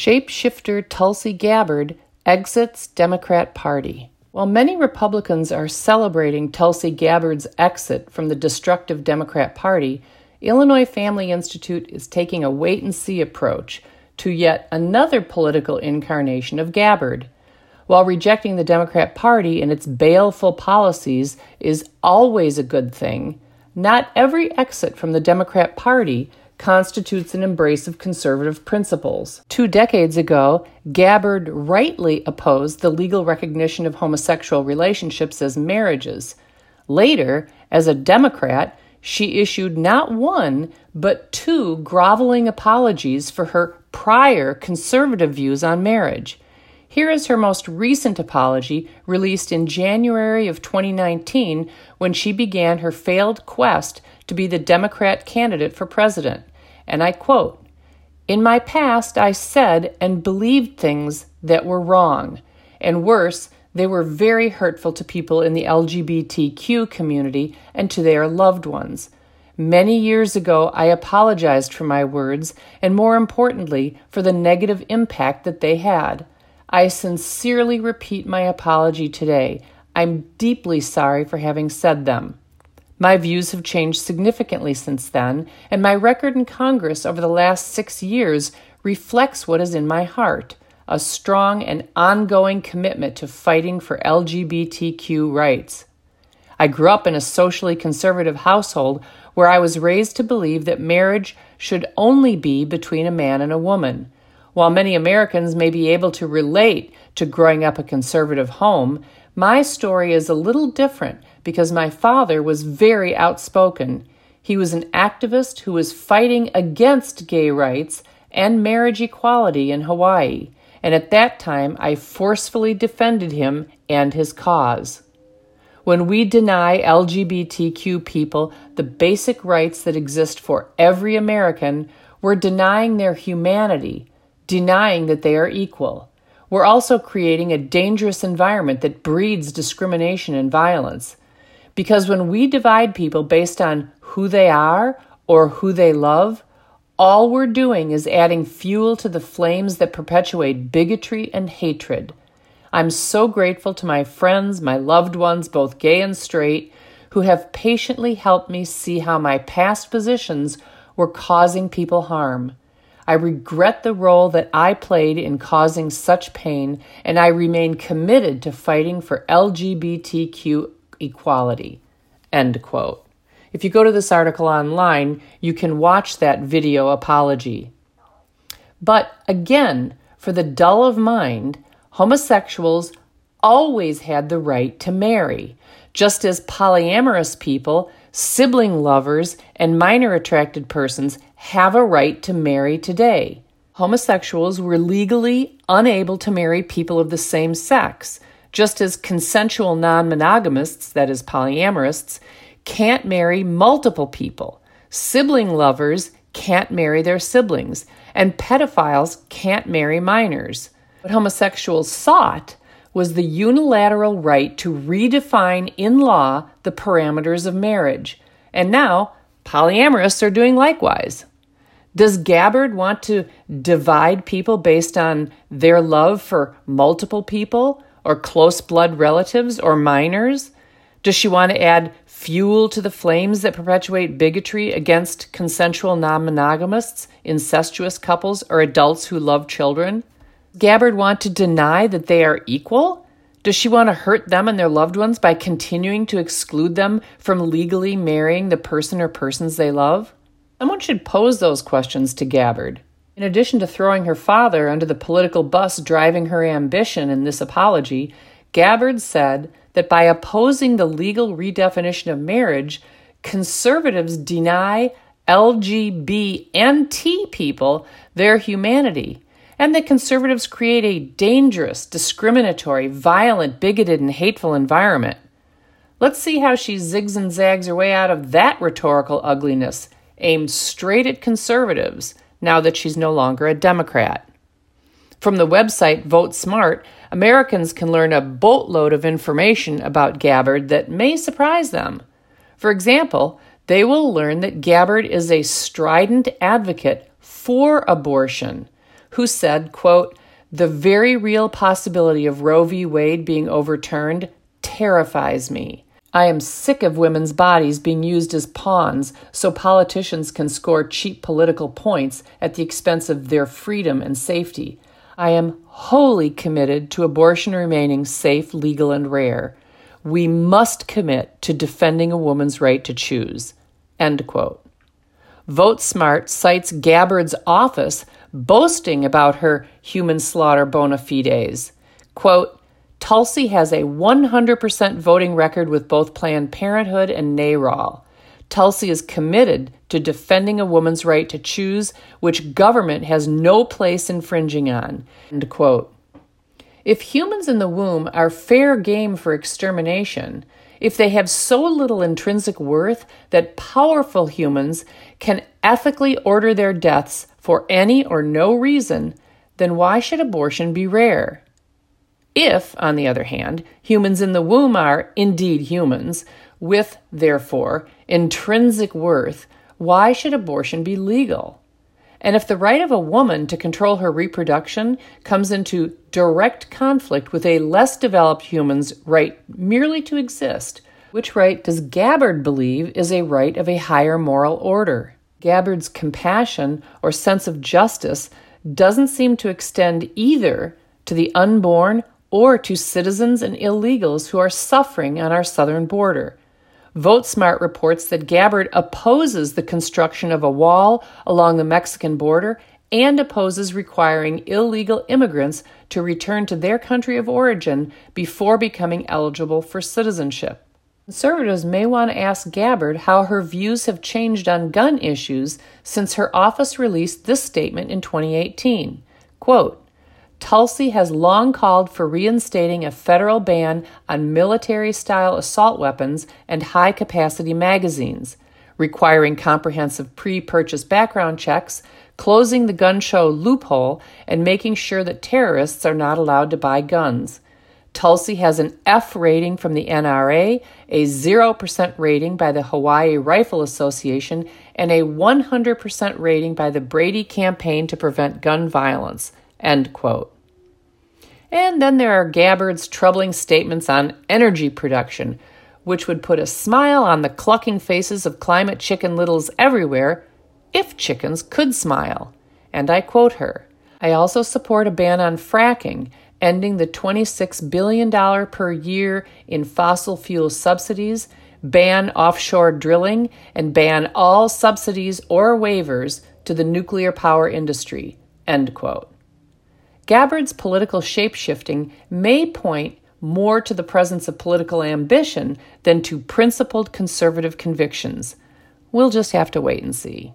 Shapeshifter Tulsi Gabbard exits Democrat Party. While many Republicans are celebrating Tulsi Gabbard's exit from the destructive Democrat Party, Illinois Family Institute is taking a wait and see approach to yet another political incarnation of Gabbard. While rejecting the Democrat Party and its baleful policies is always a good thing, not every exit from the Democrat Party constitutes an embrace of conservative principles. Two decades ago, Gabbard rightly opposed the legal recognition of homosexual relationships as marriages. Later, as a Democrat, she issued not one, but two groveling apologies for her prior conservative views on marriage. Here is her most recent apology, released in January of 2019 when she began her failed quest to be the Democrat candidate for president. And I quote In my past, I said and believed things that were wrong, and worse, they were very hurtful to people in the LGBTQ community and to their loved ones. Many years ago, I apologized for my words and, more importantly, for the negative impact that they had. I sincerely repeat my apology today. I'm deeply sorry for having said them. My views have changed significantly since then, and my record in Congress over the last six years reflects what is in my heart a strong and ongoing commitment to fighting for LGBTQ rights. I grew up in a socially conservative household where I was raised to believe that marriage should only be between a man and a woman. While many Americans may be able to relate to growing up a conservative home, my story is a little different because my father was very outspoken. He was an activist who was fighting against gay rights and marriage equality in Hawaii, and at that time I forcefully defended him and his cause. When we deny LGBTQ people the basic rights that exist for every American, we're denying their humanity, denying that they are equal. We're also creating a dangerous environment that breeds discrimination and violence. Because when we divide people based on who they are or who they love, all we're doing is adding fuel to the flames that perpetuate bigotry and hatred. I'm so grateful to my friends, my loved ones, both gay and straight, who have patiently helped me see how my past positions were causing people harm. I regret the role that I played in causing such pain, and I remain committed to fighting for LGBTQ equality. End quote. If you go to this article online, you can watch that video apology. But again, for the dull of mind, homosexuals always had the right to marry, just as polyamorous people, sibling lovers, and minor attracted persons have a right to marry today. Homosexuals were legally unable to marry people of the same sex, just as consensual non monogamists, that is, polyamorists, can't marry multiple people. Sibling lovers can't marry their siblings, and pedophiles can't marry minors. What homosexuals sought was the unilateral right to redefine in law the parameters of marriage. And now, polyamorists are doing likewise. Does Gabbard want to divide people based on their love for multiple people or close blood relatives or minors? Does she want to add fuel to the flames that perpetuate bigotry against consensual non monogamists, incestuous couples, or adults who love children? Gabbard want to deny that they are equal? Does she want to hurt them and their loved ones by continuing to exclude them from legally marrying the person or persons they love? Someone should pose those questions to Gabbard. In addition to throwing her father under the political bus driving her ambition in this apology, Gabbard said that by opposing the legal redefinition of marriage, conservatives deny LGBT people their humanity and that conservatives create a dangerous, discriminatory, violent, bigoted, and hateful environment. Let's see how she zigs and zags her way out of that rhetorical ugliness aimed straight at conservatives now that she's no longer a Democrat. From the website Vote Smart, Americans can learn a boatload of information about Gabbard that may surprise them. For example, they will learn that Gabbard is a strident advocate for abortion who said, quote, the very real possibility of Roe v. Wade being overturned terrifies me. I am sick of women's bodies being used as pawns so politicians can score cheap political points at the expense of their freedom and safety. I am wholly committed to abortion remaining safe, legal, and rare. We must commit to defending a woman's right to choose. End quote. Vote Smart cites Gabbard's office boasting about her human slaughter bona fides. Quote, Tulsi has a 100% voting record with both Planned Parenthood and NARAL. Tulsi is committed to defending a woman's right to choose, which government has no place infringing on. End quote. If humans in the womb are fair game for extermination, if they have so little intrinsic worth that powerful humans can ethically order their deaths for any or no reason, then why should abortion be rare? If, on the other hand, humans in the womb are indeed humans, with, therefore, intrinsic worth, why should abortion be legal? And if the right of a woman to control her reproduction comes into direct conflict with a less developed human's right merely to exist, which right does Gabbard believe is a right of a higher moral order? Gabbard's compassion or sense of justice doesn't seem to extend either to the unborn or to citizens and illegals who are suffering on our southern border. VoteSmart reports that Gabbard opposes the construction of a wall along the Mexican border and opposes requiring illegal immigrants to return to their country of origin before becoming eligible for citizenship. Conservatives may want to ask Gabbard how her views have changed on gun issues since her office released this statement in 2018. Quote, Tulsi has long called for reinstating a federal ban on military style assault weapons and high capacity magazines, requiring comprehensive pre purchase background checks, closing the gun show loophole, and making sure that terrorists are not allowed to buy guns. Tulsi has an F rating from the NRA, a 0% rating by the Hawaii Rifle Association, and a 100% rating by the Brady Campaign to Prevent Gun Violence. End quote. And then there are Gabbard's troubling statements on energy production, which would put a smile on the clucking faces of climate chicken littles everywhere if chickens could smile. And I quote her I also support a ban on fracking, ending the $26 billion per year in fossil fuel subsidies, ban offshore drilling, and ban all subsidies or waivers to the nuclear power industry. End quote. Gabbard's political shapeshifting may point more to the presence of political ambition than to principled conservative convictions. We'll just have to wait and see.